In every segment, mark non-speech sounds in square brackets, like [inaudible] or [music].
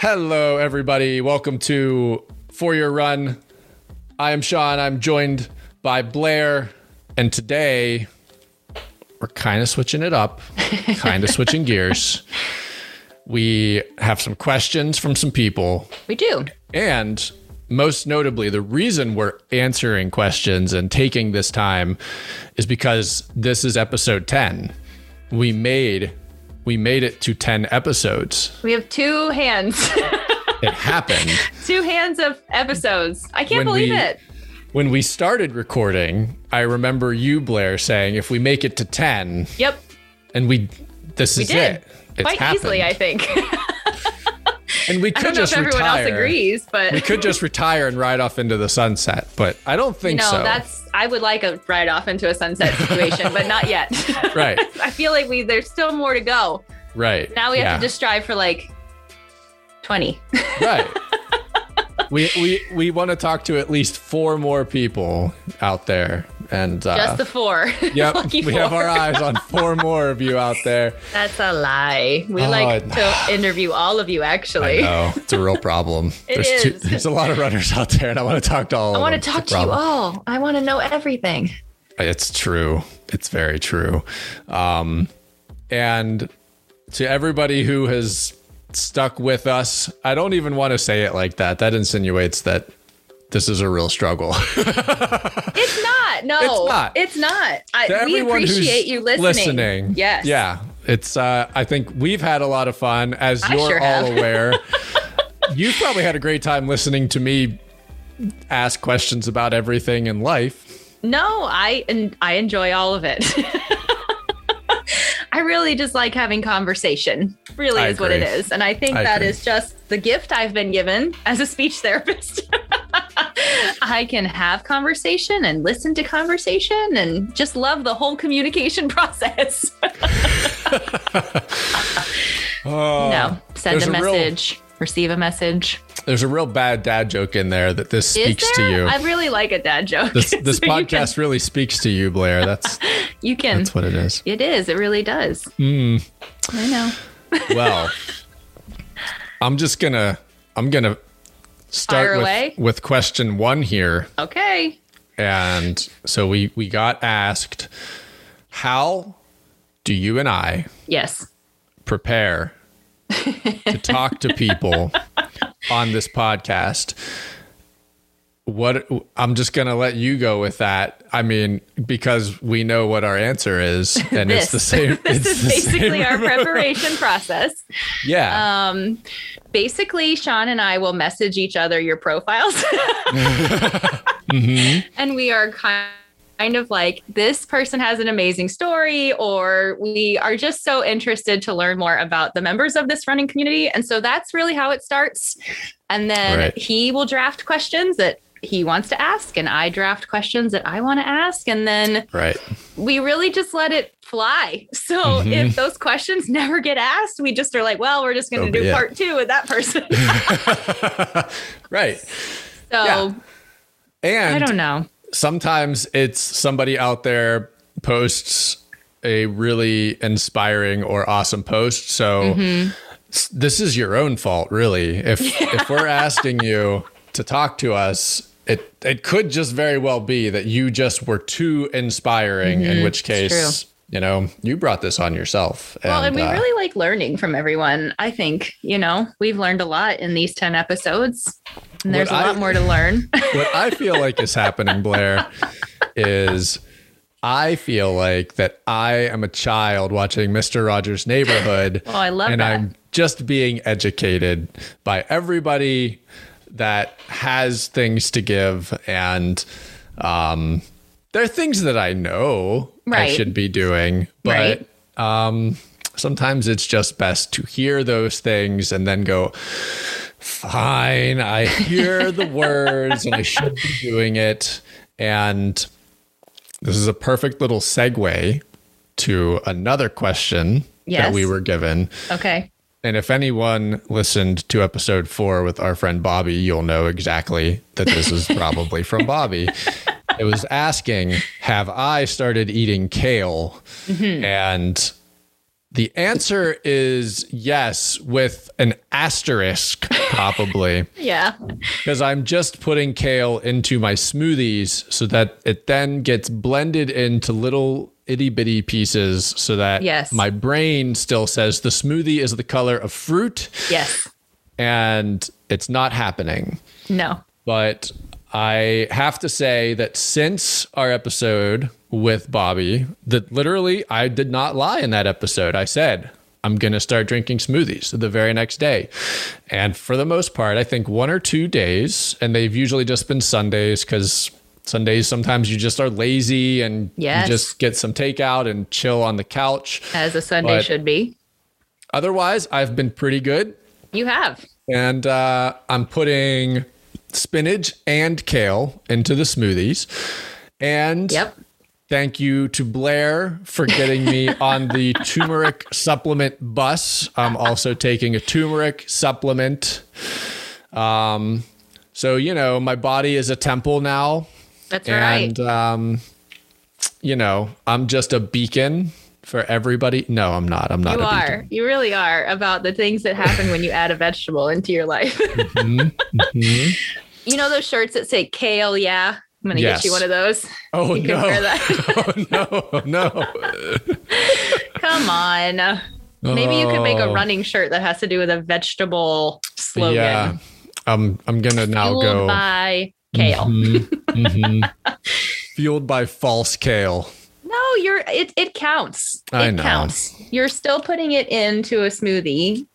Hello, everybody. Welcome to For Your Run. I am Sean. I'm joined by Blair. And today, we're kind of switching it up, [laughs] kind of switching gears. We have some questions from some people. We do. And most notably, the reason we're answering questions and taking this time is because this is episode 10. We made we made it to 10 episodes. We have two hands. [laughs] It happened. two hands of episodes. I can't When believe we- it. when we started recording, I remember you, Blair, saying if we make it to 10, Yep. and we this We is did. it. It's Quite happened. easily, I think. [laughs] and we I could don't know just if everyone retire. else agrees, but We could just [laughs] retire and ride off into the sunset, but I don't you think know, so. that's I would like a ride off into a sunset situation, but not yet. [laughs] Right. [laughs] I feel like we there's still more to go. right. Now we have to just strive for like 20. [laughs] right. we we we want to talk to at least four more people out there, and uh, Just the four. [laughs] yep, we have our eyes on four more of you out there. [laughs] That's a lie. We Oh, like I- to interview all of you I actually. know it's a real [laughs] problem. There's is. there's a lot of runners out there, and I want to talk to all. I want to talk to you all. I want to know everything. It's true. It's very true. Um, and to everybody who has stuck with us, I don't even want to say it like that. That insinuates that this is a real struggle. [laughs] It's not. No, It's not. It's not. I, we appreciate you listening. listening. Yes. Yeah. It's uh I think we've had a lot of fun as I you're sure all aware. [laughs] You've probably had a great time listening to me ask questions about everything in life. No, I and I enjoy all of it. [laughs] I really just like having conversation. Really I is what it is. and I think I that agree. is just the gift I've been given as a speech therapist. [laughs] I can have conversation and listen to conversation and just love the whole communication [laughs] process. Oh, [laughs] no, send a a real- message, receive a message. There's a real bad dad joke in there that this Is speaks to you. I really like a dad joke. this [laughs] this So you can- podcast really speaks to you, Blair. That's [laughs] You can. that's what it is. It is. It really does. Hmm. I know. [laughs] Well, I'm just gonna I'm gonna start with, with question one here. Okay. And so we we got asked, how do you and I Yes. prepare to talk to people [laughs] on this podcast? What I'm just gonna let you go with that. I mean, because we know what our answer is, [laughs] and [laughs] This. it's the same. this is basically our preparation process. Yeah. Um, basically, Sean and I will message each other your profiles, Mm-hmm. and we are kind kind of like this person has an amazing story or we are just so interested to learn more about the members of this running community and so that's really how it starts and then Right. he will draft questions that he wants to ask and i draft questions that i want to ask and then right. we really just let it fly. [laughs] So Mhm. if those questions never get asked, we just are like, well, we're just going to be do it. part two with that person. [laughs] right. so Yeah. And I don't know. Sometimes it's somebody out there posts a really inspiring or awesome post. So Mm-hmm. this is your own fault, really. If [laughs] if we're asking you to talk to us, it it could just very well be that you just were too inspiring. In which Mm-hmm. Case, you know, you brought this on yourself. Well, and we uh, really like learning from everyone. I think, you know, we've learned a lot in these 10 episodes. And there's a lot more to learn. [laughs] what I feel like is happening, Blair, is I feel like that I am a child watching Mr. Rogers' Neighborhood. Oh, I love and that. I'm just being educated by everybody that has things to give. And um, there are things that I know I should be doing, but Right. um, sometimes it's just best to hear those things and then go, fine, I hear [laughs] the words and I should be doing it. And this is a perfect little segue to another question that we were given. okay. And if anyone listened to episode four with our friend Bobby, you'll know exactly that this is [laughs] probably from Bobby. It was asking, Have I started eating kale? Mm-hmm. And The answer is yes, with an asterisk, probably, [laughs] Yeah. because I'm just putting kale into my smoothies so that it then gets blended into little itty bitty pieces so that Yes. my brain still says the smoothie is the color of fruit Yes. and it's not happening. No. But I have to say that since our episode with Bobby, that literally I did not lie in that episode. I said, I'm going to start drinking smoothies the very next day. And for the most part, I think one or two days, and they've usually just been Sundays because Sundays sometimes you just are lazy and Yes. you just get some takeout and chill on the couch. As a Sunday But- should be. Otherwise, I've been pretty good. You have. and uh, I'm putting spinach and kale into the smoothies. And Yep. thank you to Blair for getting me [laughs] on the turmeric supplement bus. I'm also taking a turmeric supplement. Um, so you know, my body is a temple now, That's right. and um, you know, I'm just a beacon for everybody. No, I'm not. I'm not. You are. beacon. You really are about the things that happen when you add a vegetable into your life. [laughs] Mhm. you know those shirts that say kale, yeah? I'm gonna Yes. get you one of those. Oh You no! wear that. [laughs] oh no! No! [laughs] Come on. Maybe you could make a Oh. running shirt that has to do with a vegetable slogan. Yeah. I'm I'm gonna now go Fueled go by kale. Mhm, mhm. fueled by false kale. You're it it counts. I it know. counts. You're still putting it into a smoothie.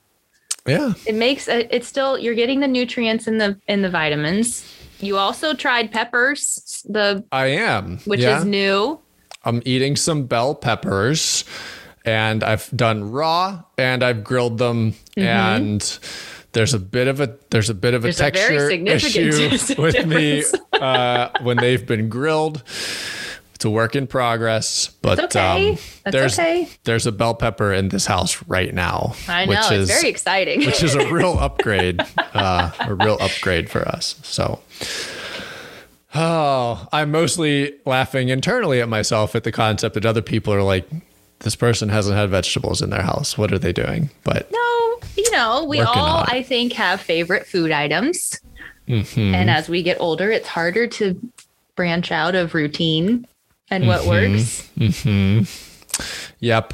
Yeah. It makes a, it's still you're getting the nutrients and the and the vitamins. You also tried peppers, the I am. which yeah. is new. I'm eating some bell peppers and I've done raw and I've grilled them and there's a bit of a there's a bit of a Mm-hmm. There's a texture significant issue [laughs] with me uh, when they've been grilled. It's a work in progress, but okay. um, there's okay. there's a bell pepper in this house right now, I know which it's is very exciting. which is a [laughs] real upgrade, uh, a real upgrade for us. So, oh, I'm mostly laughing internally at myself at the concept that other people are like, this person hasn't had vegetables in their house. What are they doing? But no, you know, we all. I think have favorite food items. mhm. And as we get older, it's harder to branch out of routine and what Mm-hmm. works. Mm-hmm. yep,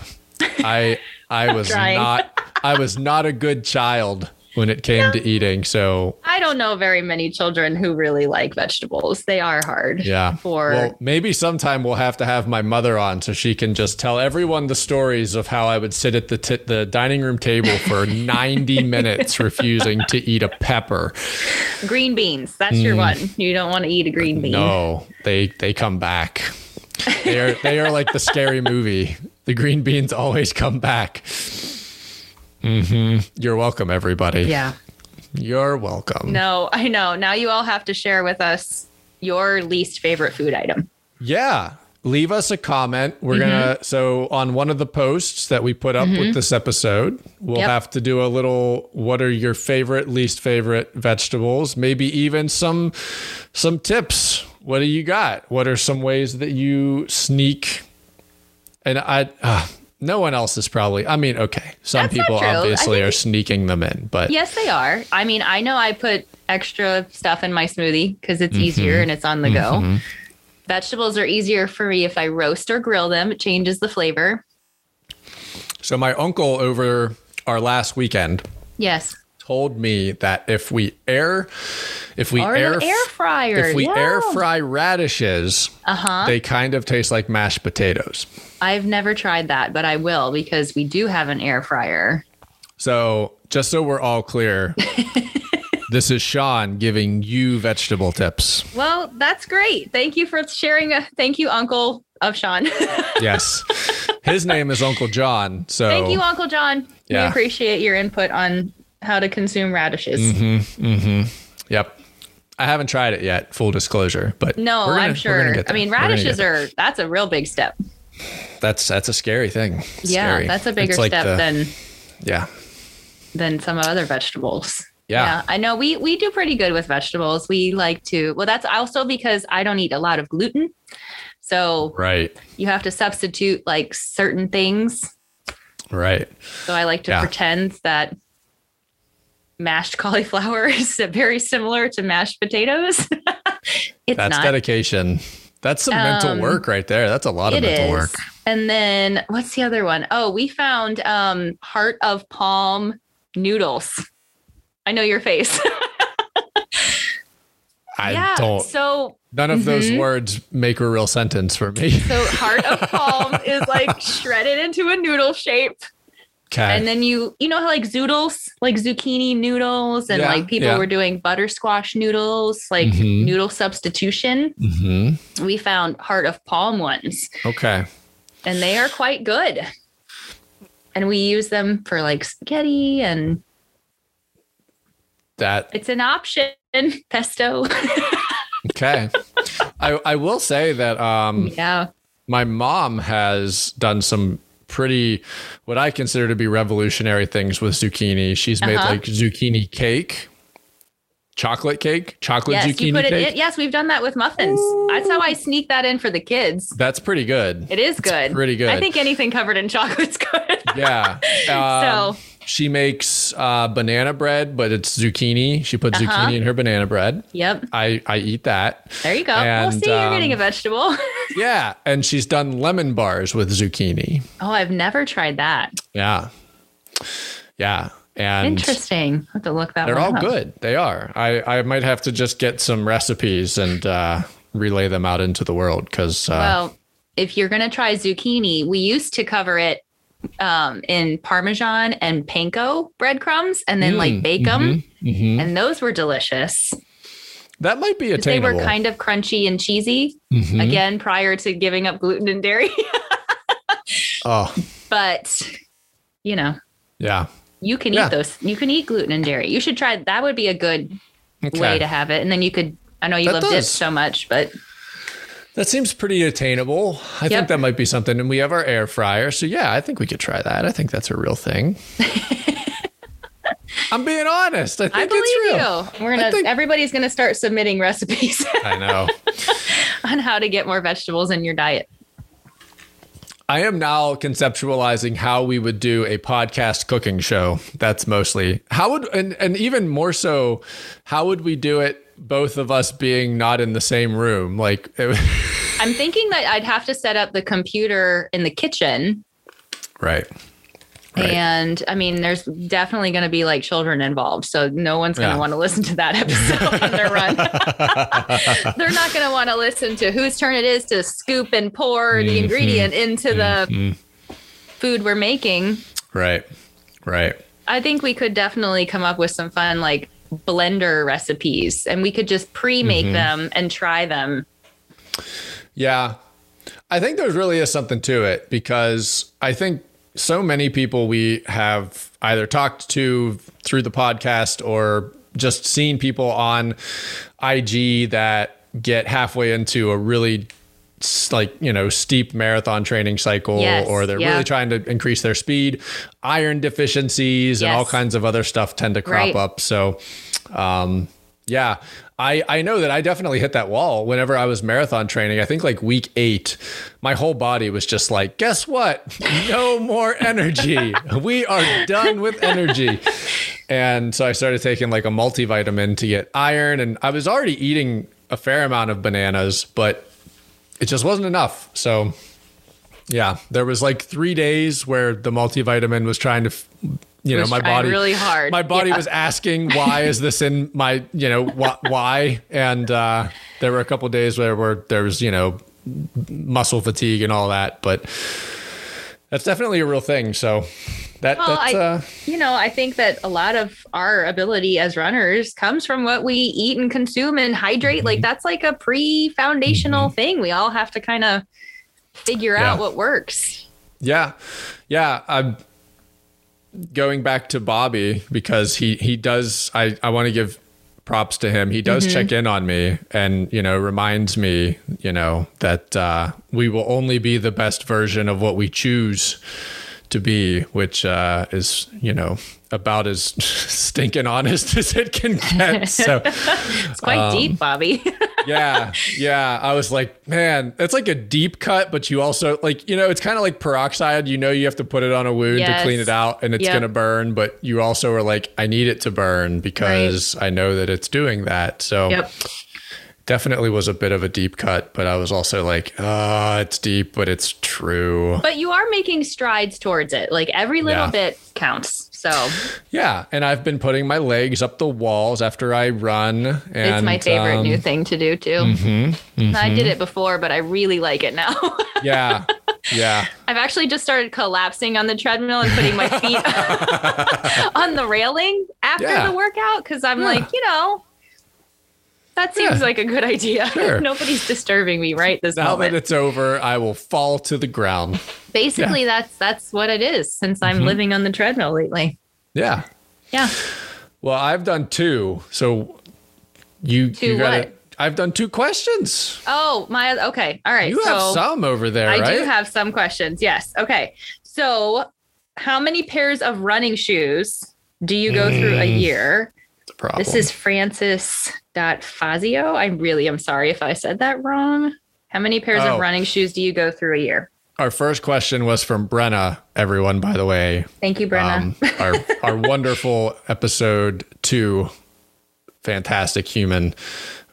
I [laughs] I was Trying. not I was not a good child when it came to eating. So I don't know very many children who really like vegetables. They are hard. Yeah. For well, maybe sometime we'll have to have my mother on so she can just tell everyone the stories of how I would sit at the t- the dining room table for [laughs] 90 minutes refusing to eat a pepper. green beans. That's your one. You don't want to eat a green bean. Mm. No, they they come back. They are they are like the scary movie. The green beans always come back. hmm You're welcome, everybody. Yeah. You're welcome. No, I know. Now you all have to share with us your least favorite food item. Yeah. Leave us a comment. We're going to, so on one of the posts that we put up with this episode, we'll Yep. have to do a little what are your favorite, least favorite vegetables? Maybe even some, some tips. What do you got? What are some ways that you sneak? And I, uh, no one else is probably, I mean, okay. Some That's people obviously are sneaking them in, but Yes, they are. I mean, I know I put extra stuff in my smoothie because it's easier and it's on the go. Vegetables are easier for me if I roast or grill them. It changes the flavor. so my uncle over our last weekend, Yes. Told me that if we air if we Or air air fryer. if we yeah. air fry radishes uh-huh. they kind of taste like mashed potatoes I've never tried that, but I will because we do have an air fryer. so just so we're all clear [laughs] this is sean giving you vegetable tips Well, that's great. Thank you for sharing. A, thank you, Uncle of Sean. [laughs] yes his name is uncle john so thank you, Uncle John. We appreciate your input on how to consume radishes. Mm-hmm. mm-hmm. yep i haven't tried it yet full disclosure but No, gonna- I'm sure. I mean, We're gonna get radishes are that's a real big step. that's that's a scary thing It's yeah, scary. that's a bigger like step the- than yeah than some other vegetables. Yeah. I know we we do pretty good with vegetables. We like to well that's also because I don't eat a lot of gluten. So right you have to substitute like certain things. Right. So I like to Yeah. pretend that mashed [laughs] cauliflower is very similar to mashed potatoes. [laughs] it's That's not. dedication. That's some mental Um, work right there. That's a lot of mental is. work. And then what's the other one? Oh, we found um, heart of palm noodles. I know your face. [laughs] I yeah. don't. So None of those Mhm. words make a real sentence for me. so heart of palm is like shredded into a noodle shape. Okay. And then you you know how like zoodles, like zucchini noodles, and Yeah, like people yeah. were doing butter squash noodles, like Mhm. noodle substitution. hmm We found heart of palm ones, Okay. and they are quite good. And we use them for like spaghetti, and That it's an option. [laughs] Pesto. [laughs] okay. I I will say that um yeah. my mom has done some pretty what I consider to be revolutionary things with zucchini. She's made Uh-huh. like zucchini cake, chocolate cake, chocolate Yes, zucchini you put it cake. in. Yes, we've done that with muffins. That's how I sneak that in for the kids. That's pretty good. It is good. pretty good. I think anything covered in chocolate's [laughs] good. Yeah. Um, So- she makes uh, banana bread, but it's zucchini. She puts Uh-huh. zucchini in her banana bread. yep. I, I eat that. There you go. We'll see, you're getting a um, vegetable. [laughs] Yeah. And she's done lemon bars with zucchini. oh, I've never tried that. Yeah. Yeah. And Interesting. I have to look that they're all up. good. They are. I, I might have to just get some recipes and uh, relay them out into the world because, uh, Well, if you're going to try zucchini, we used to cover it um, in Parmesan and panko breadcrumbs and then like Mm, bake them. mhm. And those were delicious. that might be 'Cause They were kind of crunchy and cheesy, Mhm. again, prior to giving up gluten and dairy. [laughs] Oh, but, you know, yeah. you can Yeah. eat those. You can eat gluten and dairy. You should try that would be a good Okay. way to have it. And then you could I know you That love dips so much, but That seems pretty attainable. I think that might be something. And we have our air fryer. So, yeah, I think we could try that. I think that's a real thing. [laughs] I'm being honest. I think I it's believe real. you. We're gonna think- everybody's gonna start submitting recipes [laughs] I know. [laughs] on how to get more vegetables in your diet. I am now conceptualizing how we would do a podcast cooking show. That's mostly how would, and, and even more so, how would we do it? Both of us being not in the same room. Like, it, [laughs] I'm thinking that I'd have to set up the computer in the kitchen. right. Right. And I mean, there's definitely going to be like children involved. So no one's going to Yeah. want to listen to that [laughs] episode on their run. [laughs] They're not going to want to listen to whose turn it is to scoop and pour Mm-hmm. the ingredient into the food we're making. Right. Right. I think we could definitely come up with some fun like blender recipes and we could just pre-make Mm-hmm. them and try them. Yeah. I think there really is something to it because I think so many people we have either talked to through the podcast or just seen people on IG that get halfway into a really like you know steep marathon training cycle Yes, or they're yeah. really trying to increase their speed iron deficiencies and all kinds of other stuff tend to crop Right. up so um yeah I, I know that I definitely hit that wall whenever I was marathon training. I think like week eight, my whole body was just like, guess what? No more energy. we are done with energy. And so I started taking like a multivitamin to get iron. And I was already eating a fair amount of bananas, but it just wasn't enough. So yeah, there was like three days where the multivitamin was trying to, you know, my body really hard. My body Yeah. was asking, why is this in my, you know, wh- why? And uh, there were a couple days where, where there was, you know, muscle fatigue and all that, but that's definitely a real thing. So that, Well, that's, I- uh, You know, I think that a lot of our ability as runners comes from what we eat and consume and hydrate. Mm-hmm. Like that's like a pre-foundational thing. We all have to kind of figure out what works. Yeah. Yeah. I'm going back to Bobby because he, he does, I, I want to give props to him. He does check in on me and, you know, reminds me, you know, that uh, we will only be the best version of what we choose to be, which uh, is, you know, about as [laughs] stinking honest as it can get. [laughs] So it's quite um, deep, Bobby. [laughs] yeah. Yeah. I was like, man, it's like a deep cut, but you also like, you know, it's kind of like peroxide. You know, you have to put it on a wound yes. to clean it out and it's yep. going to burn, but you also are like, I need it to burn because right. I know that it's doing that. So, yep definitely was a bit of a deep cut, but I was also like, oh, it's deep, but it's true. But you are making strides towards it. Like every little yeah. bit counts. So yeah, and I've been putting my legs up the walls after I run. And, it's my favorite um, new thing to do too. Mm-hmm, mm-hmm. I did it before, but I really like it now. [laughs] yeah, yeah. I've actually just started collapsing on the treadmill and putting my feet [laughs] [laughs] on the railing after yeah. the workout because I'm yeah. like, you know, that seems yeah. like a good idea. [laughs] Sure. Nobody's disturbing me right this now moment. that it's over, I will fall to the ground. Basically, yeah. that's that's what it is. Since I'm mm-hmm. living on the treadmill lately. Yeah. Yeah. Well, I've done two. So you two you got it. I've done two questions. Oh my. Okay. All right. You so have some over there. I right? do have some questions. Yes. Okay. So, how many pairs of running shoes do you go mm. through a mm. year? Problem. This is Francis Fazio. I really am sorry if I said that wrong. How many pairs oh. of running shoes do you go through a year? Our first question was from Brenna, everyone, by the way. Thank you, Brenna. Um, our, [laughs] our wonderful episode two, fantastic human,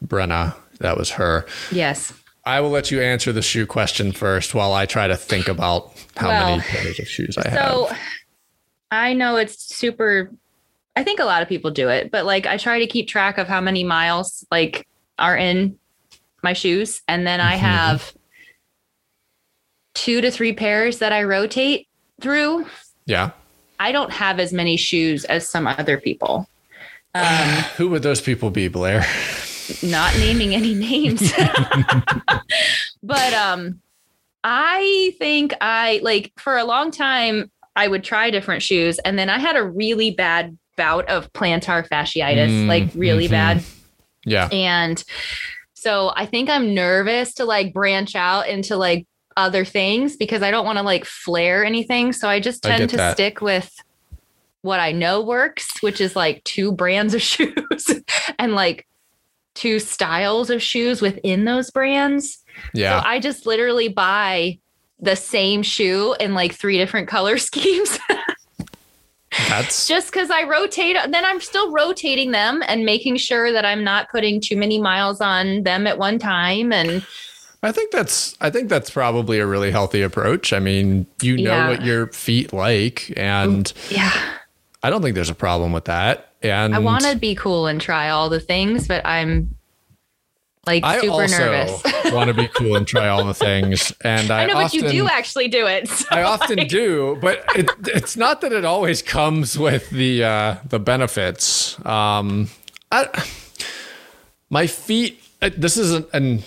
Brenna. That was her. Yes. I will let you answer the shoe question first while I try to think about how well, many pairs of shoes I so, have. So I know it's super I think a lot of people do it, but like I try to keep track of how many miles like are in my shoes. And then I mm-hmm. have two to three pairs that I rotate through. Yeah. I don't have as many shoes as some other people. Um, [sighs] Who would those people be, Blair? [laughs] Not naming any names. [laughs] but um I think I like for a long time I would try different shoes and then I had a really bad bout of plantar fasciitis, mm, like really mm-hmm. bad. Yeah. And so I think I'm nervous to like branch out into like other things because I don't want to like flare anything. So I just tend I to that. stick with what I know works, which is like two brands of [laughs] shoes and like two styles of shoes within those brands. Yeah. So I just literally buy the same shoe in like three different color [laughs] schemes. That's just because I rotate, then I'm still rotating them and making sure that I'm not putting too many miles on them at one time. And I think that's I think that's probably a really healthy approach. I mean, you know yeah. what your feet like, and yeah, I don't think there's a problem with that. And I want to be cool and try all the things, but I'm like I super nervous. [laughs] want to be cool and try all the things. And I, I know, often, but you do actually do it. So I often like... do, but it, it's not that it always comes with the uh, the benefits. Um, I, my feet. Uh, this isn't and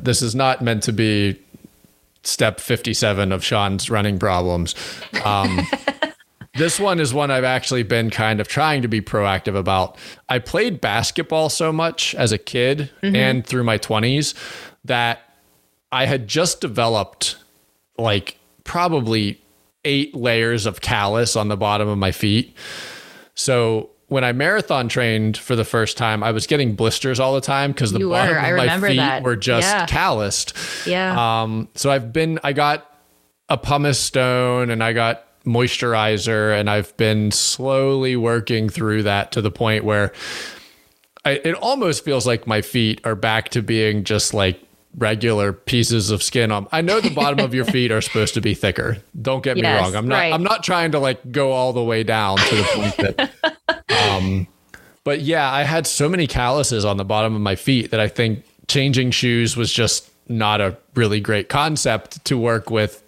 this is not meant to be step 57 of Sean's running problems. Um, this one is one I've actually been kind of trying to be proactive about. I played basketball so much as a kid mm-hmm. and through my 20s that I had just developed like probably eight layers of callus on the bottom of my feet. So when I marathon trained for the first time, I was getting blisters all the time because the you bottom were. of my feet that. were just yeah. calloused. Yeah. Um, so I've been, I got a pumice stone and I got moisturizer and I've been slowly working through that to the point where I, it almost feels like my feet are back to being just like regular pieces of skin on. I know the bottom of your [laughs] feet are supposed to be thicker. Don't get yes, me wrong. I'm not right. I'm not trying to like go all the way down to the point that [laughs] um but yeah, I had so many calluses on the bottom of my feet that I think changing shoes was just not a really great concept to work with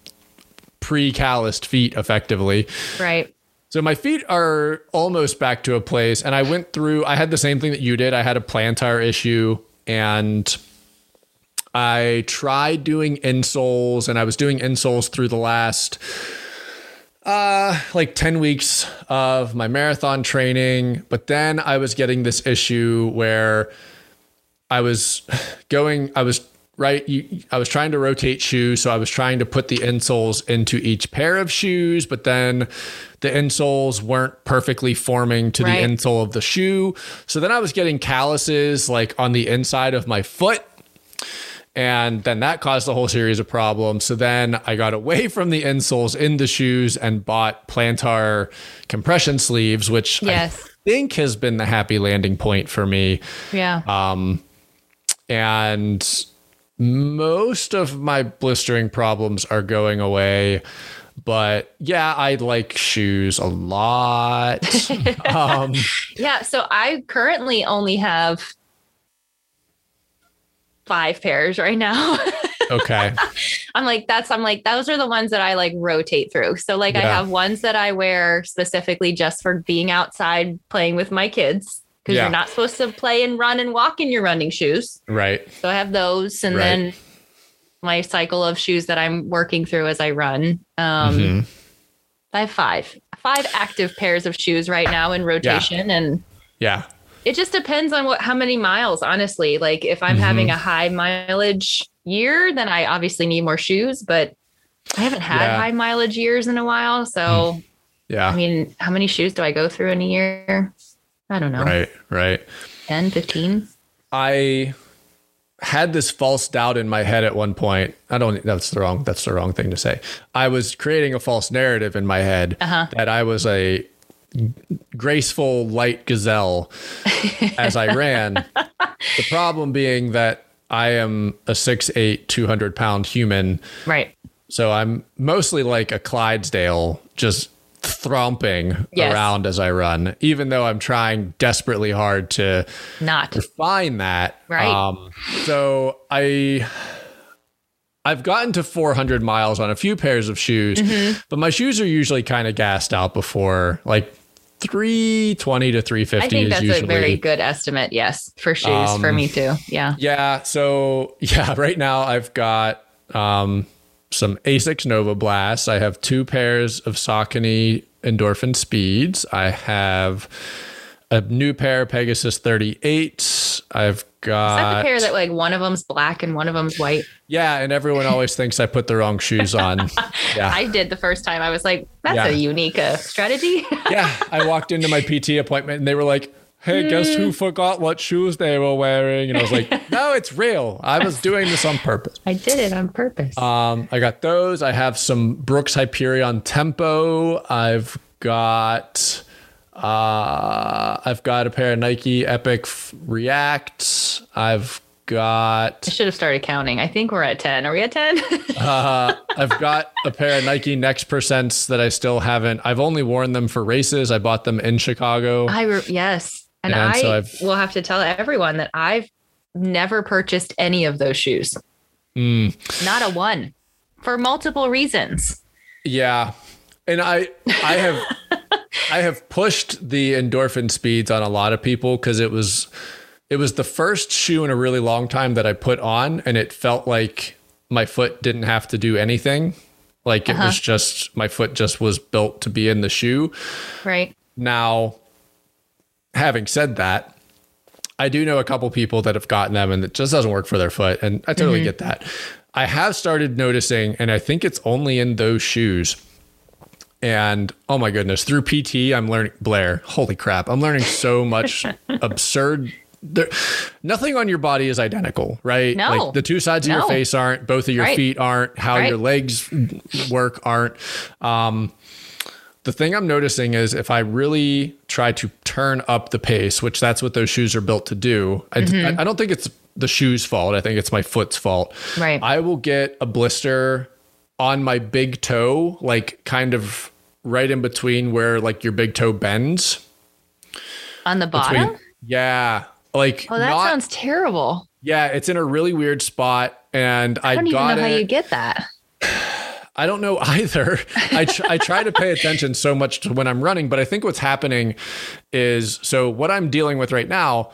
pre-calloused feet effectively. Right. So my feet are almost back to a place and I went through I had the same thing that you did. I had a plantar issue and I tried doing insoles and I was doing insoles through the last uh like 10 weeks of my marathon training, but then I was getting this issue where I was going I was right you, i was trying to rotate shoes so i was trying to put the insoles into each pair of shoes but then the insoles weren't perfectly forming to Right. the insole of the shoe so then i was getting calluses like on the inside of my foot and then that caused a whole series of problems. So then I got away [laughs] from the insoles in the shoes and bought plantar compression sleeves, which Yes. I think has been the happy landing point for me. Yeah. Um, And most of my blistering problems are going away. But yeah, I like shoes a lot. [laughs] um, Yeah, so I currently only have five pairs right now. [laughs] okay. I'm like, that's, I'm like, those are the ones that I like rotate through. So, like, I have ones that I wear specifically just for being outside playing with my kids because Yeah. you're not supposed to play and run and walk in your running shoes. Right. So, I have those. And Right. then my cycle of shoes that I'm working through as I run. Um, Mhm. I have five, five active pairs of shoes right now in rotation. And Yeah. it just depends on what how many miles honestly like if i'm Mhm. having a high mileage year then i obviously need more shoes but i haven't had Yeah. high mileage years in a while so Yeah. i mean how many shoes do i go through in a year i don't know right. Right. 10 15 I had this false doubt in my head at one point. I don't that's the wrong that's the wrong thing to say. I was creating a false narrative in my head Uh-huh. that I was a graceful light gazelle as I ran. [laughs] the problem being that I am a 6'8, 200 pound human. right So I'm mostly like a Clydesdale, just thromping Yes. around as I run, even though I'm trying desperately hard to not refine that. Right. Um, so I I've gotten to 400 miles on a few pairs of shoes, Mm-hmm. but my shoes are usually kind of gassed out before like 320 to 350 i think is that's usually a very good estimate yes for shoes for Um, me too yeah yeah. So [laughs] yeah, right now I've got um, some Asics Novablasts. I have two pairs of Saucony Endorphin Speeds. I have a new pair of Pegasus 38s. I've is got that the pair that like one of them's black and one of them's white yeah, and everyone always thinks I put the wrong shoes on. [laughs] Yeah, i did the first time i was like that's Yeah. a unique uh, strategy [laughs] yeah. I walked into my PT appointment and they were like. Hey, guess who forgot what shoes they were wearing? And I was like, [laughs] no, it's real. I was doing this on purpose. i did it on purpose Um, I got those. I have some Brooks Hyperion Tempo. I've got uh, I've got a pair of Nike Epic F- React. I've got I should have started counting. I think we're at 10. Are we at 10? [laughs] uh, I've got a pair of Nike Next Percents that I still haven't. I've only worn them for races. I bought them in Chicago. I re- yes. And And I so I've- will have to tell everyone that I've never purchased any of those shoes. Mm. Not a one. For multiple reasons. Yeah. And I I have [laughs] I have pushed the endorphin speeds on a lot of people because it was it was the first shoe in a really long time that I put on and it felt like my foot didn't have to do anything. Like it was just my foot just was built to be in the shoe. Right. Now, having said that, I do know a couple people that have gotten them and it just doesn't work for their foot. And I totally get that. I have started noticing, and I think it's only in those shoes. And oh my goodness, through PT, I'm learning Blair. Holy crap, I'm learning so much [laughs] absurd. There, nothing on your body is identical, right? No. Like the two sides of your face aren't, both of your Right. feet aren't, how Right. your legs work aren't. Um, the thing I'm noticing is if I really try to turn up the pace, which that's what those shoes are built to do, I, mm-hmm. I, I don't think it's the shoe's fault. I think it's my foot's fault. Right. I will get a blister on my big toe, like kind of right in between where like your big toe bends. On the bottom? Between, yeah. Like oh, that not, sounds terrible. yeah, it's in a really weird spot. And I, I don't even got know how you get that. I don't know [laughs] either. I, tr- I try to pay attention so much to when I'm running, but I think what's happening is so what I'm dealing with right now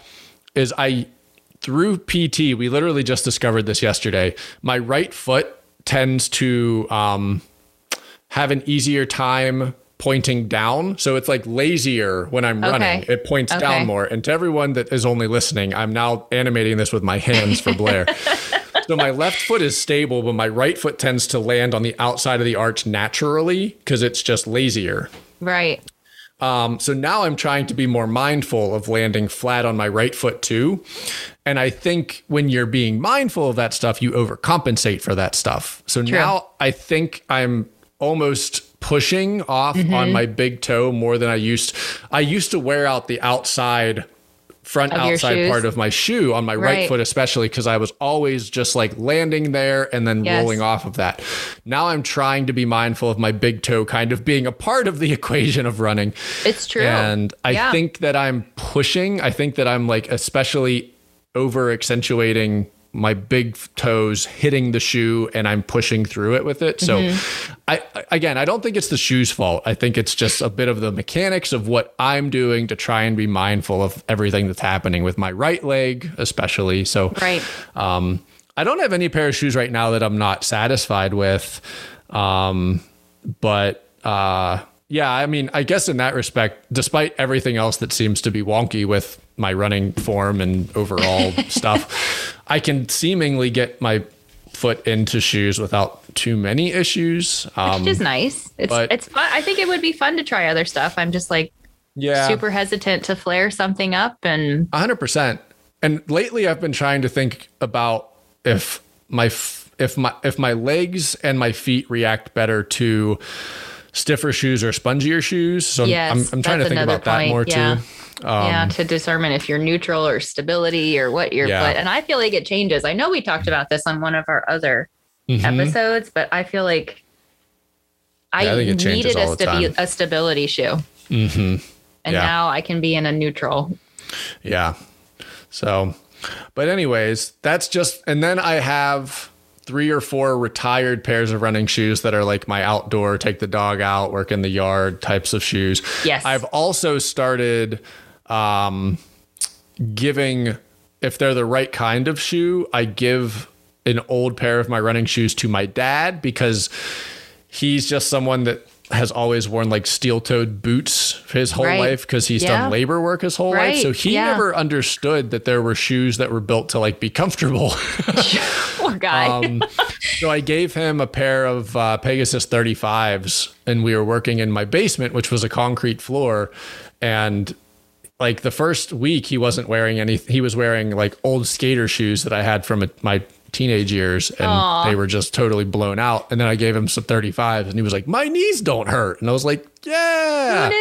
is I, through PT, we literally just discovered this yesterday. My right foot tends to um, have an easier time pointing down. So it's like lazier when I'm running. It points Okay. down more. And to everyone that is only listening, I'm now animating this with my hands for Blair. [laughs] so my left foot is stable, but my right foot tends to land on the outside of the arch naturally because it's just lazier. Right. Um, so now I'm trying to be more mindful of landing flat on my right foot too. And I think when you're being mindful of that stuff, you overcompensate for that stuff. So True. now I think I'm almost pushing off on my big toe more than I used. I used to wear out the outside front Of outside part of my shoe on my right, Right. foot especially because I was always just like landing there and then Yes. rolling off of that. Now I'm trying to be mindful of my big toe kind of being a part of the [laughs] equation of running. It's true. And I Yeah. think that I'm pushing. I think that I'm like especially over accentuating my big toes hitting the shoe and I'm pushing through it with it. So Mm-hmm. I I- again, I don't think it's the shoe's fault. I think it's just a bit of the mechanics of what I'm doing to try and be mindful of everything that's happening with my right leg especially. So right. um, I don't have any pair of shoes right now that I'm not satisfied with. Um, but uh, yeah, I mean, I guess in that respect, despite everything else that seems to be wonky with my running form and overall [laughs] stuff, I can seemingly get my foot into shoes without too many issues. Um, Which is nice. It's but- it's fun. I think it would be fun to try other stuff. I'm just like yeah, super hesitant to flare something up and hundred percent. And lately, I've been trying to think about if my f- if my if my legs and my feet react better to stiffer shoes or spongier shoes. So I'm- Yes, I'm, I'm trying to think about that more yeah. too. Um, yeah, to determine if you're neutral or stability or what your Yeah. foot. And I feel like it changes. I know we talked about this on one of our other mhm. episodes, but I feel like I, Yeah, I think it changes needed a, stabi- a stability shoe. Mhm. And Yeah. now I can be in a neutral. Yeah. So, but anyways, that's just, and then I have three or four retired pairs of running shoes that are like my outdoor, take the dog out, work in the yard types of shoes. Yes. I've also started um, giving, if they're the right kind of shoe, I give an old pair of my running shoes to my dad because he's just someone that has always worn like steel toed boots his whole Right. life because he's Yeah. done labor work his whole life. So he Yeah. never understood that there were shoes that were built to like be comfortable. [laughs] [laughs] Poor guy. um, so I gave him a pair of uh, Pegasus 35s, and we were working in my basement, which was a concrete floor. And like the first week, he wasn't wearing any. He was wearing like old skater shoes that I had from a, my teenage years, and Aw. they were just totally blown out. And then I gave him some 35s, and he was like, "My knees don't hurt," and I was like, "Yeah." [laughs]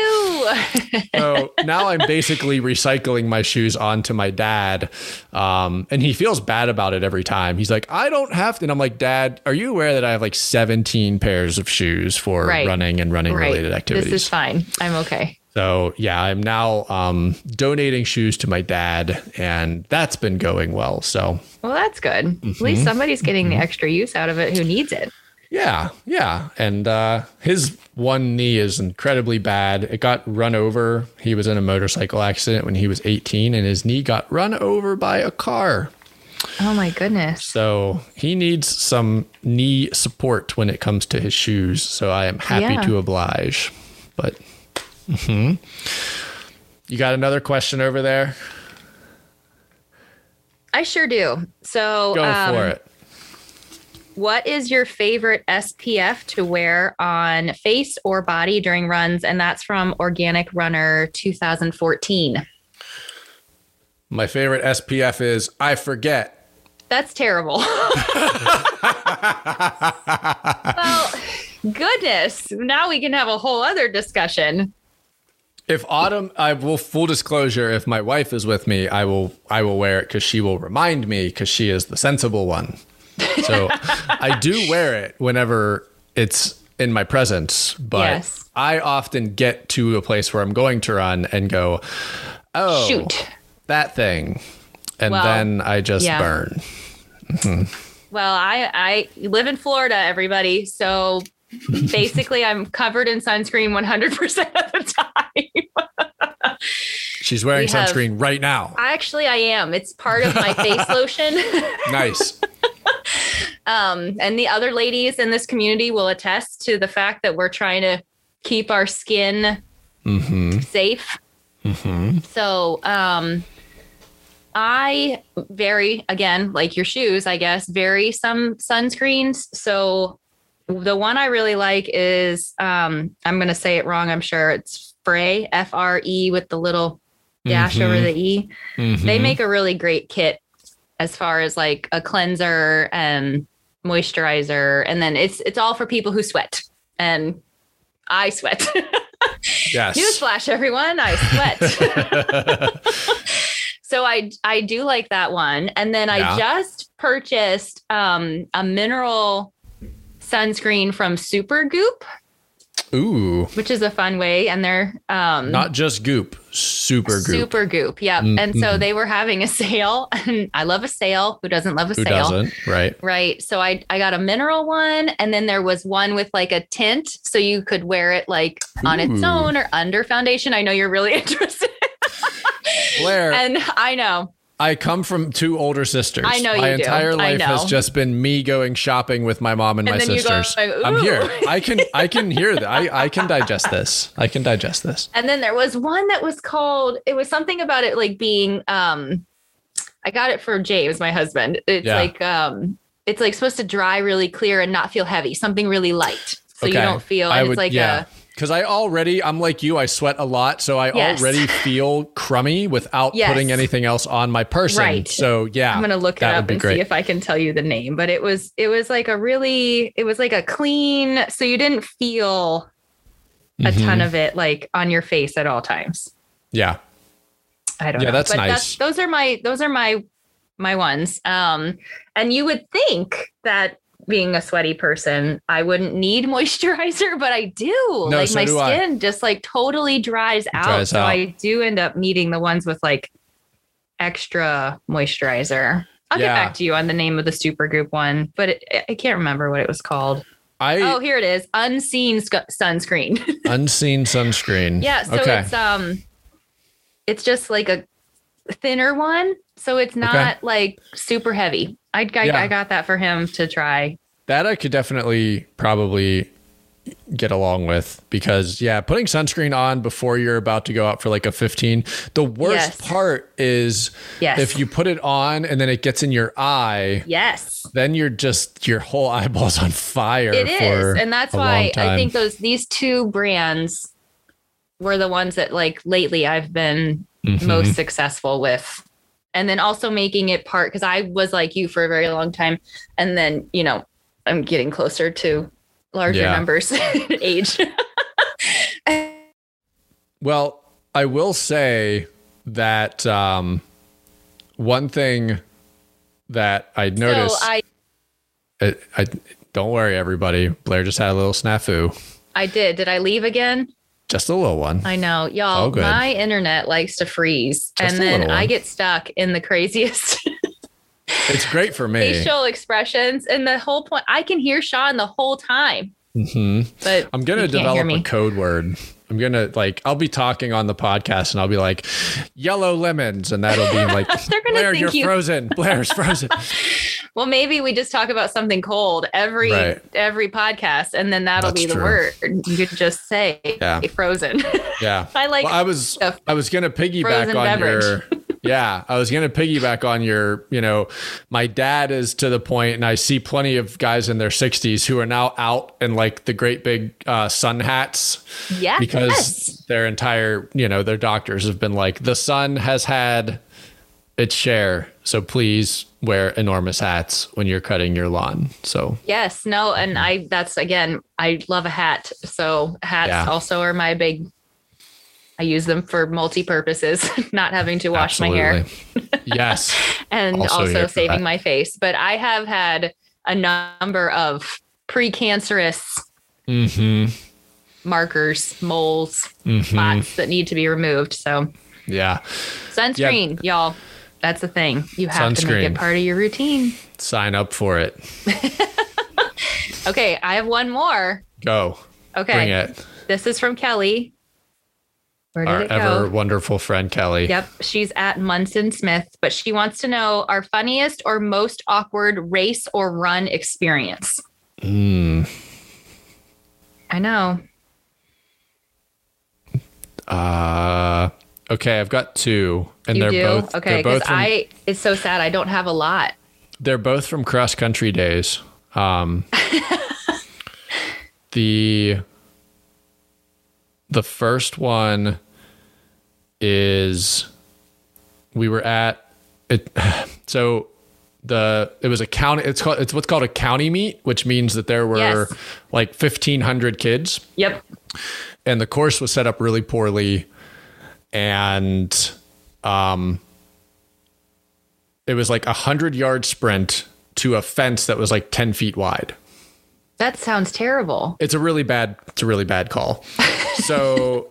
So now I'm basically recycling my shoes onto my dad. Um, and he feels bad about it every time. He's like, I don't have to. And I'm like, Dad, are you aware that I have like 17 pairs of shoes for Right. running and running right. related activities? This is fine. I'm okay. So yeah, I'm now um, donating shoes to my dad, and that's been going well. So Well, that's good. At Mm-hmm. least somebody's getting the extra use out of it who needs it. Yeah, yeah. And uh, his one knee is incredibly bad. It got run over. He was in a motorcycle accident when he was 18, and his knee got run over by a car. Oh my goodness. So he needs some knee support when it comes to his shoes. So I am happy Yeah. to oblige. But mhm. you got another question over there? I sure do. So, Go um, for it. what is your favorite SPF to wear on face or body during runs? And that's from Organic Runner 2014. My favorite SPF is I forget. That's terrible. [laughs] well, goodness. Now we can have a whole other discussion. If Autumn, I will full disclosure. If my wife is with me, I will I will wear it because she will remind me because she is the sensible one. So [laughs] I do wear it whenever it's in my presence, but Yes. I often get to a place where I'm going to run and go, oh, Shoot. that thing, and Well, then I just yeah. burn. [laughs] Well, I I live in Florida, everybody. So basically, I'm covered in sunscreen 100% of the time. She's wearing We have- sunscreen right now. Actually, I am. It's part of my face [laughs] lotion. Nice. Um, and the other ladies in this community will attest to the fact that we're trying to keep our skin hmm safe. hmm So um, I vary again, like your shoes, I guess, vary some sunscreens. So the one I really like is um, I'm going to say it wrong. I'm sure it's Frey, F R E, with the little dash mm-hmm. over the E. Mm-hmm. They make a really great kit as far as like a cleanser and moisturizer, and then it's it's all for people who sweat, and I sweat. [laughs] yes. Newsflash, everyone, I sweat. [laughs] so I I do like that one, and then yeah. I just purchased um, a mineral sunscreen from Supergoop. Ooh. Which is a fun way. And they're um not just goop, super goop. Super goop. Yep. Mm-hmm. And so they were having a [laughs] sale. And I love a sale. Who doesn't love a Who sale? Doesn't? Right. Right. So I I got a mineral one and then there was one with like a tint. So you could wear it like on Ooh. its own or under foundation. I know you're really [laughs] interested. Blair. And I know. I come from two older sisters. I know you My do. entire life has just been me going shopping with my mom and, and my sisters. Go, I'm here. I can I can hear that. I, I can digest this. I can digest this. And then there was one that was called it was something about it like being um I got it for James, my husband. It's yeah. like um it's like supposed to dry really clear and not feel heavy, something really light. So okay. you don't feel and would, it's like yeah. a because I already, I'm like you, I sweat a lot. So I yes. already feel crummy without yes. putting anything else on my person. Right. So yeah. I'm going to look it up and great. see if I can tell you the name. But it was, it was like a really, it was like a clean, so you didn't feel a mm-hmm. ton of it like on your face at all times. Yeah. I don't yeah, know. that's but nice. That's, those are my, those are my, my ones. Um, and you would think that being a sweaty person, I wouldn't need [laughs] moisturizer, but I do. No, like so my skin I. just like totally dries out. Dries so out. I do end up needing the ones with like extra moisturizer. I'll yeah. get back to you on the name of the Supergoop one, but it, I can't remember what it was called. I oh here it is unseen sc- sunscreen. [laughs] unseen sunscreen. Yeah, so okay. it's um, it's just like a thinner one, so it's not okay. like super heavy. I, I, yeah. I got that for him to try. That I could definitely probably get along with because yeah, putting sunscreen on before you're about to go out for like a 15. The worst yes. part is yes. if you put it on and then it gets in your eye. Yes. Then you're just your whole eyeball's on fire. It is. And that's why I think those these two brands were the ones that like lately I've been mm-hmm. most successful with and then also making it part because I was like you for a very long time, and then you know I'm getting closer to larger yeah. numbers [laughs] age. well, I will say that um, one thing that I noticed. So I, I, I don't worry, everybody. Blair just had a little snafu. I did. Did I leave again? Just a little one. I know. Y'all, my internet likes to freeze. Just and then I get stuck in the craziest. [laughs] it's great for me. Facial expressions. And the whole point, I can hear Sean the whole time. Mm-hmm. But I'm going to develop a code word. I'm going to like, I'll be talking on the podcast and I'll be like, yellow lemons. And that'll be like, [laughs] They're gonna Blair, you're you- frozen. Blair's frozen. [laughs] well, maybe we just talk about something cold every right. every podcast, and then that'll That's be the true. word. You could just say yeah. frozen. [laughs] Yeah, I like. Well, I was I was gonna piggyback on beverage. your. Yeah, I was gonna piggyback on your. You know, my dad is to the point, and I see plenty of guys in their 60s who are now out in like the great big uh, sun hats. Yeah, because yes. their entire you know their doctors have been like the sun has had its share. So please wear enormous hats when you're cutting your lawn. So yes, no, and I that's again, I love a hat. So hats yeah. also are my big. I use them for multi purposes, [laughs] not having to wash Absolutely. my hair. [laughs] yes, and also, also saving my face. But I have had a number of precancerous mm-hmm. markers, moles, mm-hmm. spots that need to be removed. So yeah, sunscreen, yep. y'all that's the thing. You have Sunscreen. to make it part of your routine. Sign up for it. [laughs] okay, I have one more. Go. Okay. Bring it. This is from Kelly. Our it go? ever wonderful friend Kelly. Yep, she's at Munson Smith, but she wants to know our funniest or most awkward race or run experience. Mm. I know. Uh Okay, I've got two, and You they're do? both okay, They're both because I it's so sad I don't have a lot. they're both from cross country days. Um, [laughs] the the first one is we were at it. [sighs] So the it was a county. It's called it's what's called a county meet, which means that there were Yes. like fifteen hundred kids Yep. and the course was set up really poorly and um it was like a hundred yard sprint to a fence that was like 10 feet wide That sounds terrible. it's a really bad it's a really bad call [laughs] so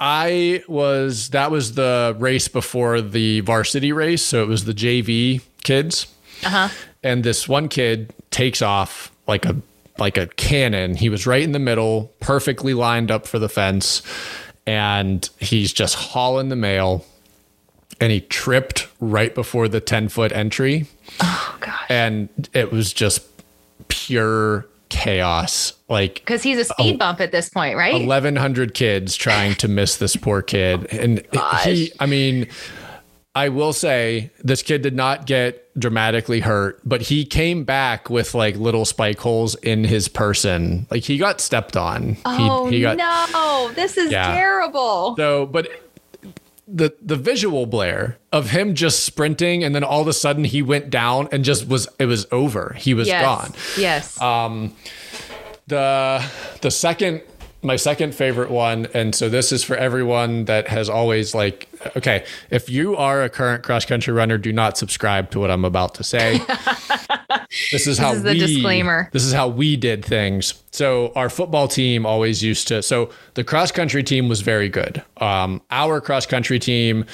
i was that was the race before the varsity race. So it was the jv kids. Uh-huh. and this one kid takes off like a like a cannon. He was right in the middle perfectly lined up for the fence. And he's just hauling the mail. And he tripped right before the 10 foot entry. Oh gosh. and it was just pure chaos like Because he's a speed bump at this point, right? 1100 kids trying to miss this poor kid and he i mean i will say this kid did not get dramatically hurt but he came back with like little spike holes in his person like he got stepped on oh he, he got no, this is Yeah. terrible. so but the the visual Blair of him just sprinting and then all of a sudden he went down and just was it was over he was yes. gone Yes. Um, the the second my second favorite one and so this is for everyone that has always like okay if you are a current cross country runner do not subscribe to what i'm about to say [laughs] this is how is the we disclaimer. this is how we did things so our football team always used to so the cross country team was very good um, our cross country team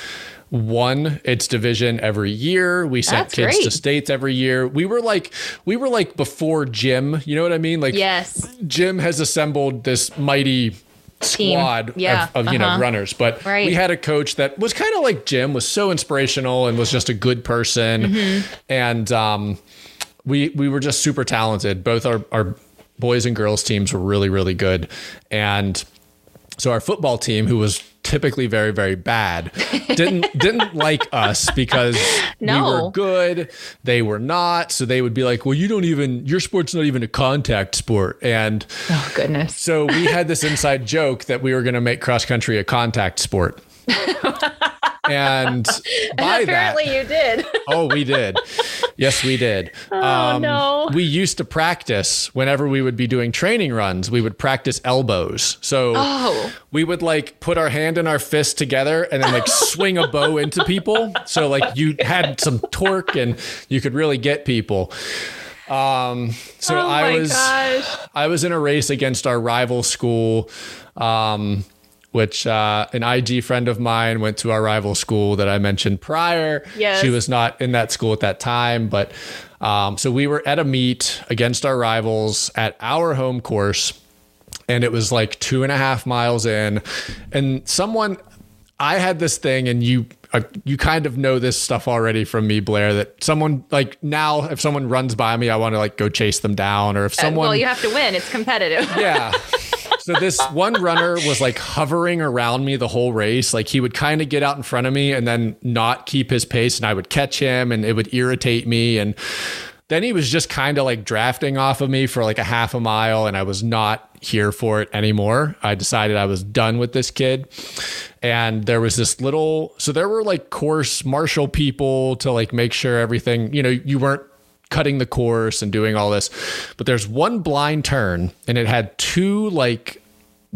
won its division every year we sent That's kids great. to states every year we were like we were like before jim you know what i mean like yes. jim has assembled this mighty squad Yeah, of, of you know uh-huh. runners but Right. we had a coach that was kind of like jim was so inspirational and was just a good person Mm-hmm. and um we we were just super talented. Both our our boys and girls teams were really really good. And so our football team who was typically very very bad didn't [laughs] didn't like us because we were good. They were not. So they would be like well you don't even your sport's not even a contact sport. And Oh goodness. so we had this inside joke that we were going to make cross country a contact sport [laughs] [laughs] and by that Apparently you did. [laughs] Oh, we did. Yes, we did. [laughs] Oh, no. We used to practice whenever we would be doing training runs, we would practice elbows. So Oh. we would like put our hand and our fist together and then like swing a bow into people. So like you had some torque and you could really get people. Um, so oh I was gosh. I was in a race against our rival school, um, which uh, an IG friend of mine went to our rival school that I mentioned prior. Yes. She was not in that school at that time, but um, so we were at a meet against our rivals at our home course, and it was like two and a half miles in, and someone. I had this thing, and you uh, you kind of know this stuff already from me, Blair. That someone like now, if someone runs by me, I want to like go chase them down, or if someone Uh, well, you have to win. It's competitive. yeah. [laughs] So this one runner was like hovering around me the whole race. Like he would kind of get out in front of me and then not keep his pace, and I would catch him, and it would irritate me. And then he was just kind of like drafting off of me for like a half a mile, and I was not here for it anymore. I decided I was done with this kid. And there was this little, so there were like course marshal people to like make sure everything, you know, you weren't cutting the course and doing all this. But there's one blind turn, and it had two like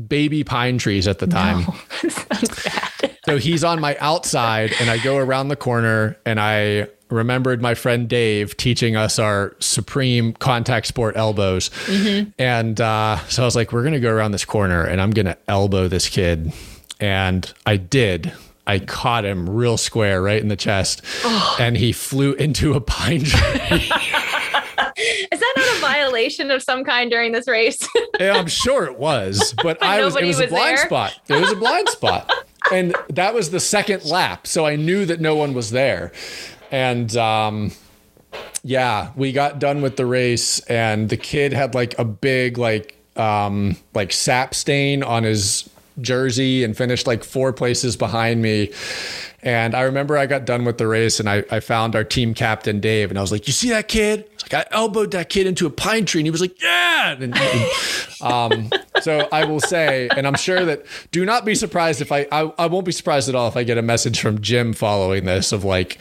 baby pine trees at the time. [laughs] Bad. So he's on my outside, and I go around the corner, and I remembered my friend Dave teaching us our supreme contact sport elbows. And uh, so I was like, we're going to go around this corner, and I'm going to elbow this kid. And I did. I caught him real square right in the chest, and he flew into a pine tree. [laughs] Is that not a violation of some kind during this race? Yeah, I'm sure it was, [laughs] but I was. It Nobody was a was blind there? spot. It was a blind spot, [laughs] and that was the second lap, so I knew that no one was there, and um, yeah, we got done with the race, and the kid had like a big like um like sap stain on his jersey and finished like four places behind me. And I remember I got done with the race and I, I found our team captain, Dave, and I was like, You see that kid? It's like I elbowed that kid into a pine tree and he was like, Yeah. And, and, [laughs] um, so I will say, and I'm sure that do not be surprised if I, I, I won't be surprised at all if I get a message from Jim following this of like,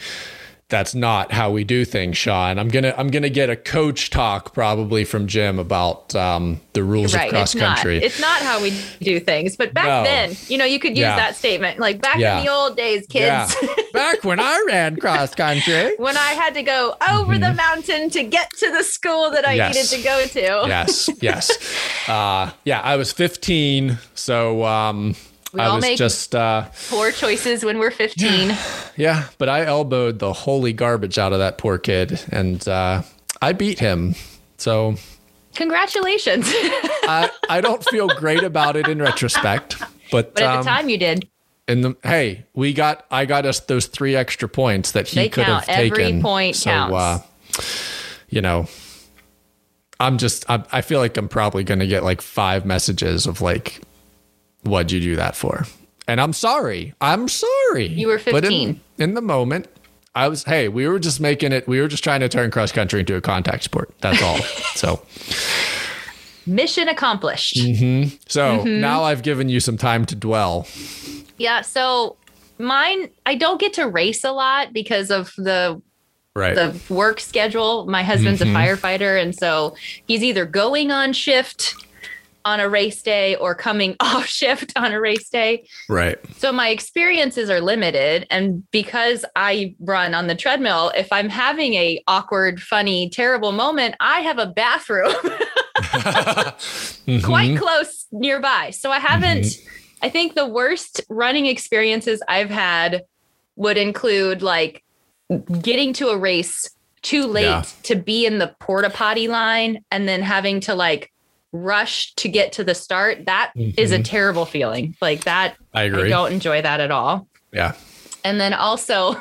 that's not how we do things, Sean. I'm gonna I'm gonna get a coach talk probably from Jim about um, the rules right. of cross it's country. Not, it's not how we do things. But back no. then, you know, you could use yeah. that statement like back yeah. in the old days, kids. Yeah. [laughs] back when I ran cross country, when I had to go over mm-hmm. the mountain to get to the school that I yes. needed to go to. yes, yes, [laughs] uh, yeah. I was 15, so. Um, we I all make just uh, poor choices when we're 15. Yeah, [sighs] yeah, but I elbowed the holy garbage out of that poor kid, and uh, I beat him. So, congratulations. [laughs] I I don't feel great about it in retrospect, but but at um, the time you did. In the hey, we got I got us those three extra points that he they could count. have taken. Every point so, counts. Uh, you know, I'm just I, I feel like I'm probably going to get like five messages of like what'd you do that for? And I'm sorry. I'm sorry. You were 15. In, in, the moment, I was, hey, we were just making it, we were just trying to turn cross country into a contact sport. That's all. [laughs] so, mission accomplished. Mm-hmm. So mm-hmm. now I've given you some time to dwell. Yeah. So, mine, I don't get to race a lot because of the right. the work schedule. My husband's mm-hmm. a firefighter, and so he's either going on shift on a race day or coming [laughs] off shift on a race day. Right. So my experiences are limited and because I run on the treadmill, if I'm having a awkward, funny, terrible moment, I have a bathroom [laughs] mm-hmm. quite close nearby. So I haven't mm-hmm. I think the worst running experiences I've had would include like getting to a race too late yeah. to be in the porta potty line and then having to like rush to get to the start, that mm-hmm. is a mm-hmm. terrible feeling. Like that, I agree. I don't enjoy that at all. Yeah. And then also,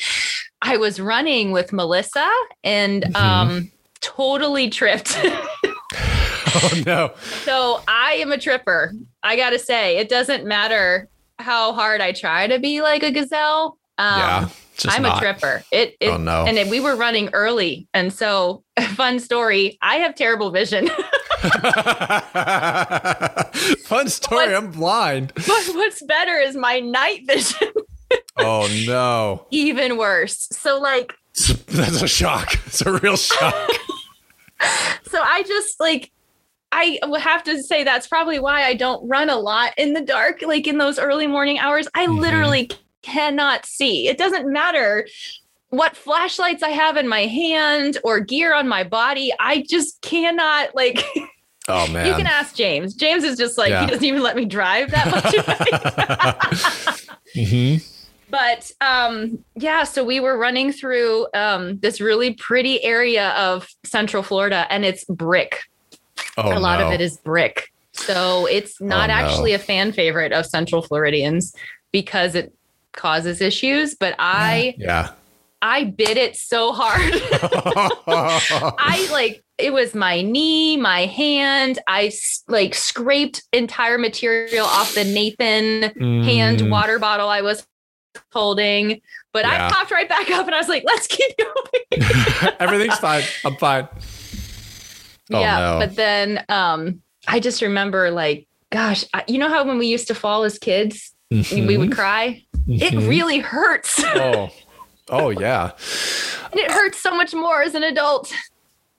[laughs] I was running with Melissa and mm-hmm. um, totally tripped. [laughs] oh no. So I am a tripper. I got to say, it doesn't matter how hard I try to be like a gazelle. Um, yeah. I'm not. a tripper. It, it, oh no. And it, we were running early. And so, [laughs] fun story I have terrible vision. [laughs] Fun story. I'm blind. [laughs] But what's better is my night vision. [laughs] oh no. Even worse. So like that's a shock. It's a real shock. so I just like I would have to say that's probably why I don't run a lot in the dark, like in those early morning hours. I mm-hmm. literally cannot see. It doesn't matter what flashlights I have in my hand or gear on my body. I just cannot like Oh man. You can ask James. James is just like yeah. he doesn't even let me drive that much. [laughs] [laughs] mm-hmm. But um yeah, so we were running through um this really pretty area of Central Florida and it's brick. Oh, a lot no. of it is brick. So it's not oh, actually no. a fan favorite of Central Floridians because it causes issues, but I yeah. I bit it so hard. [laughs] I like it was my knee, my hand. I like scraped entire material off the Nathan mm. hand water bottle I was holding. But yeah. I popped right back up and I was like, let's keep going. [laughs] Everything's fine. I'm fine. Oh, yeah. No. But then um, I just remember like, gosh, I, you know how when we used to fall as kids, mm-hmm. we would cry? Mm-hmm. It really hurts. oh. [laughs] Oh yeah. And it hurts so much more as an adult.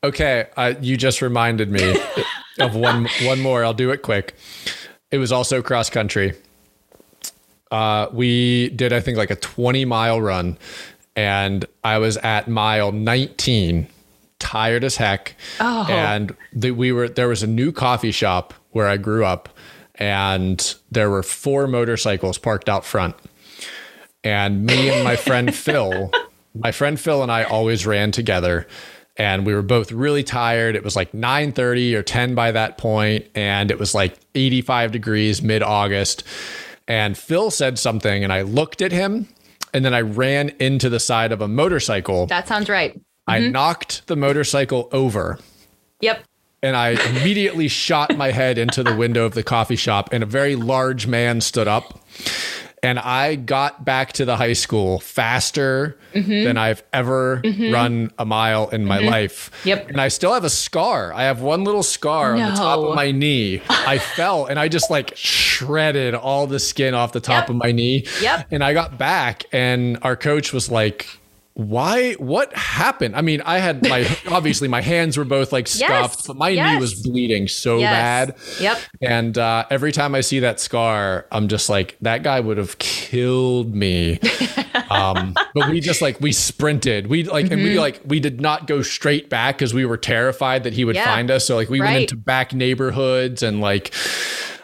Okay, uh, you just reminded me [laughs] of one one more. I'll do it quick. It was also cross country. Uh, we did, I think, like a 20 mile run, and I was at mile 19, tired as heck. Oh. And the, we were there was a new coffee shop where I grew up, and there were four motorcycles parked out front. And me and my friend [laughs] Phil, my friend Phil and I always ran together and we were both really tired. It was like 9:30 or 10 by that point and it was like 85 degrees mid-August. And Phil said something and I looked at him and then I ran into the side of a motorcycle. That sounds right. Mm-hmm. I knocked the motorcycle over. Yep. and I immediately shot my head into the window of the coffee shop, and a very large man stood up. And I got back to the high school faster Mm-hmm. than I've ever run a mile in my life. Yep. And I still have a scar. I have one little scar on the top of my knee. I [laughs] fell and I just like shredded all the skin off the top Yep. of my knee. Yep. And I got back, and our coach was like, why what happened i mean i had my [laughs] obviously my hands were both like scuffed but my knee was bleeding so Yes. bad Yep. and uh, every time I see that scar, I'm just like, that guy would have killed me. [laughs] um, but we just like we sprinted. We like and Mm-hmm. we like we did not go straight back because we were terrified that he would Yeah. find us. So like we went into back neighborhoods and like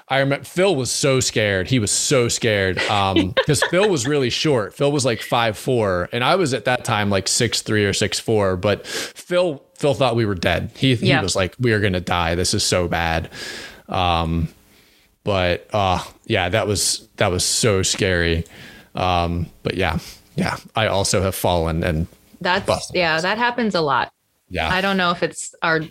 I remember Phil was so scared. He was so scared. Um, [laughs] because Phil was really short. Phil was like five four, and I was at that time like six three or six four. But Phil Phil thought we were dead. He he Yeah. was like, we are gonna die. This is so bad. Um, but uh, yeah, that was that was so scary. Um, but yeah, yeah, I also have fallen and That's yeah, that happens a lot. yeah, I don't know if it's our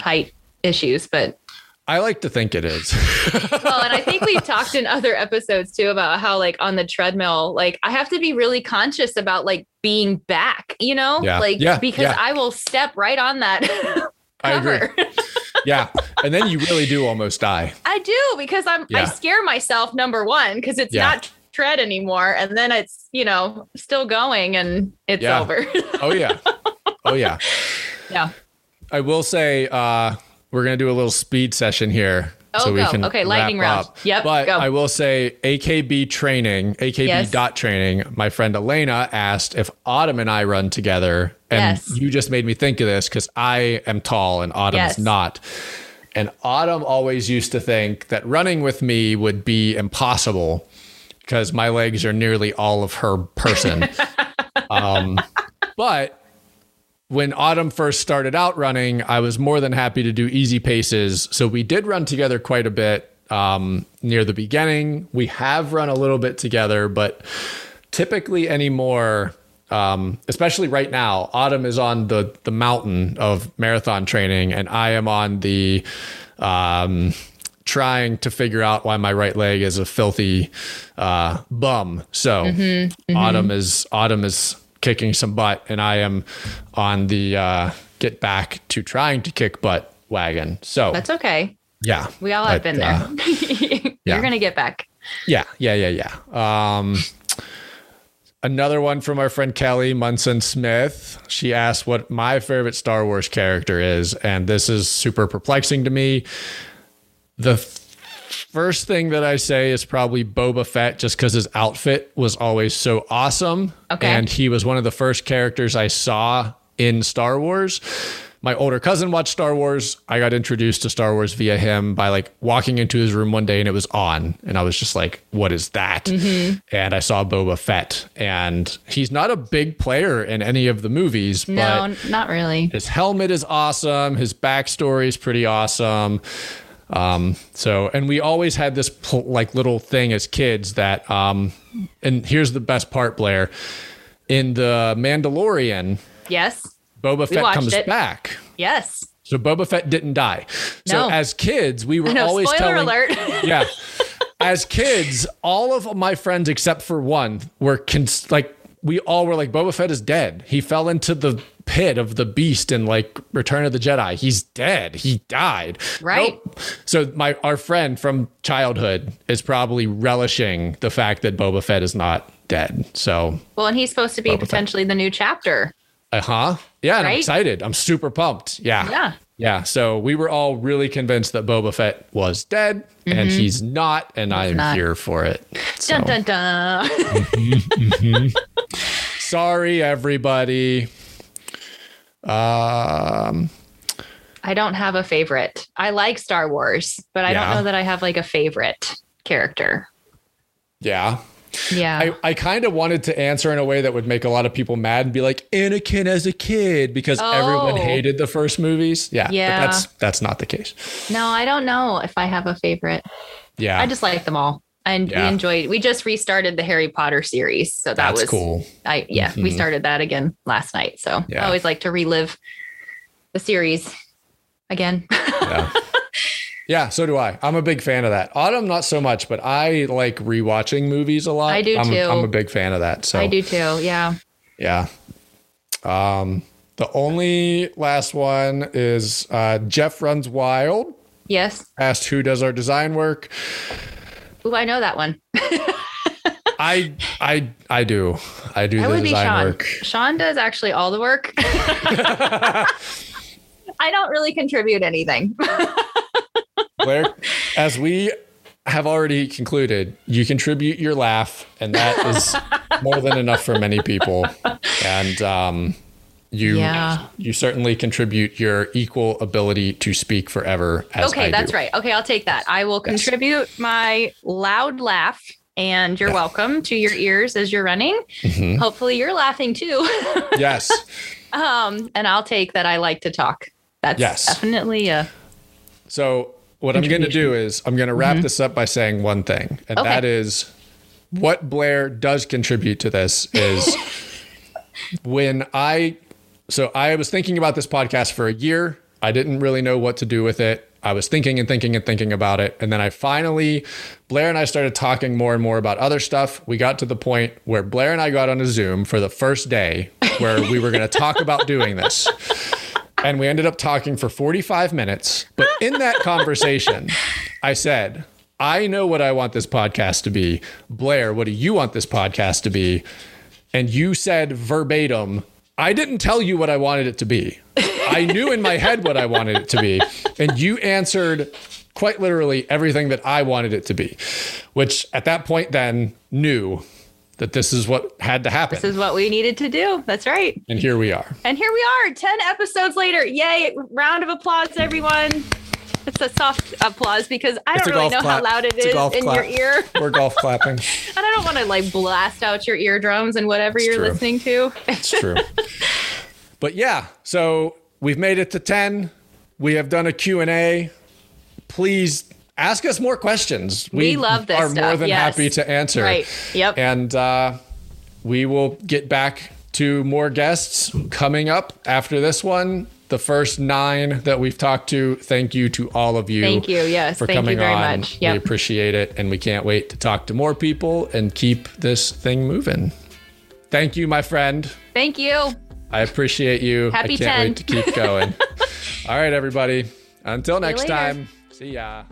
height issues, but I like to think it is. [laughs] well, and I think we've talked in other episodes too about how like on the treadmill, like I have to be really conscious about like being back, you know, Yeah. like Yeah. because Yeah. I will step right on that [laughs] I agree. [laughs] yeah, and then you really do almost die. I do because I'm I scare myself number one because it's not tread anymore, and then it's you know still going and it's over. Oh yeah, oh yeah. yeah. I will say uh, we're gonna do a little speed session here. Oh, go. Okay, lightning round. up. Yep, But go. I will say AKB training, AKB Yes. dot training. My friend Elena asked if Autumn and I run together, and Yes. you just made me think of this because I am tall and Autumn Yes. is not. And Autumn always used to think that running with me would be impossible because my legs are nearly all of her person. [laughs] um, but when Autumn first started out running, I was more than happy to do easy paces. So we did run together quite a bit um, near the beginning. We have run a little bit together, but typically anymore, um, especially right now, Autumn is on the the mountain of marathon training, and I am on the um, trying to figure out why my right leg is a filthy uh, bum. So Autumn is Autumn is kicking some butt, and I am on the uh, get back to trying to kick butt wagon. So That's okay. yeah, We all have But, been there. uh. [laughs] You're gonna get back. yeah, yeah, yeah, yeah. Um, another one from our friend Kelly Munson Smith. She asked what my favorite Star Wars character is, and this is super perplexing to me. The first thing that I say is probably Boba Fett, just because his outfit was always so awesome, Okay. and he was one of the first characters I saw in Star Wars. My older cousin watched Star Wars. I got introduced to Star Wars via him by like walking into his room one day and it was on. And I was just like, what is that? Mm-hmm. And I saw Boba Fett. And he's not a big player in any of the movies, No, but not really. his helmet is awesome. His backstory is pretty awesome. Um, so, and we always had this like little thing as kids that, um, and here's the best part, Blair. In the Mandalorian, Yes. Boba Fett comes it. back. Yes. So Boba Fett didn't die. No. So as kids, we were No, always spoiler telling alert. [laughs] yeah. As kids, all of my friends except for one were cons- like we all were like Boba Fett is dead. He fell into the pit of the beast in like Return of the Jedi. He's dead. He died. Right. So my our friend from childhood is probably relishing the fact that Boba Fett is not dead. So, well, and he's supposed to be Boba Fett. potentially the new chapter. uh-huh. Yeah, and I'm excited. I'm super pumped. Yeah. Yeah. Yeah, so we were all really convinced that Boba Fett was dead, and he's not, and I am Mm-hmm. not. here for it. So, Dun dun dun. [laughs] [laughs] sorry, everybody. Um, I don't have a favorite. I like Star Wars, but I Yeah. don't know that I have like a favorite character. yeah, Yeah. I, I kind of wanted to answer in a way that would make a lot of people mad and be like Anakin as a kid because everyone Oh. hated the first movies. Yeah, Yeah. but that's that's not the case. no, I don't know if I have a favorite. Yeah, I just like them all. And Yeah. we enjoyed we just restarted the Harry Potter series. So that that's was cool. I yeah, we Mhm. started that again last night. So Yeah. I always like to relive the series again. [laughs] Yeah. Yeah, so do I. I'm a big fan of that. Autumn, not so much, but I like rewatching movies a lot. I do I'm, too. I'm a big fan of that. So I do too. Yeah. Yeah. Um, the only last one is uh, Jeff Runs Wild Yes. asked who does our design work. Ooh, I know that one. [laughs] I I I do. I do I the design Sean. work. Sean does actually all the work. [laughs] I don't really contribute anything. [laughs] Blair, as we have already concluded, you contribute your laugh, and that is more than enough for many people. And um, you Yeah. you certainly contribute your equal ability to speak forever. As okay, I that's do. right. Okay, I'll take that. I will Yes. contribute my loud laugh, and you're Yeah. welcome to your ears as you're running. Mhm. Hopefully, you're laughing too. [laughs] Yes. um, and I'll take that. I like to talk. That's Yes. definitely a So what I'm going to do is I'm going to wrap this up by saying one thing, and Mm-hmm. Okay. that is what Blair does contribute to this is [laughs] when I so I was thinking about this podcast for a year. I didn't really know what to do with it. I was thinking and thinking and thinking about it. And then I finally, Blair and I started talking more and more about other stuff. We got to the point where Blair and I got on a Zoom for the first day where we were going to talk about doing this. And we ended up talking for 45 minutes. But in that conversation, I said, I know what I want this podcast to be. Blair, what do you want this podcast to be? And you said verbatim, I didn't tell you what I wanted it to be. I knew in my head what I wanted it to be. And you answered quite literally everything that I wanted it to be, which at that point then knew that this is what had to happen. this is what we needed to do. That's right. and here we are. And here we are, 10 episodes later. Yay. Round of applause, everyone. It's a soft applause because I don't really know how loud it It's is in clap. your ear. We're golf clapping. [laughs] And I don't want to like blast out your eardrums and whatever you're true. listening to. It's true. [laughs] but yeah, so we've made it to 10. We have done a Q&A. Please ask us more questions. We love this are more than yes. happy to answer. Right. Yep. And uh, we will get back to more guests coming up after this one. The first nine that we've talked to, thank you to all of you. Thank you. Yes. For Thank you coming very on. much. We appreciate it. And we can't wait to talk to more people and keep this thing moving. Thank you, my friend. Thank you. I appreciate you. Happy I can't 10. wait to keep going. [laughs] All right, everybody. Until next time. See ya.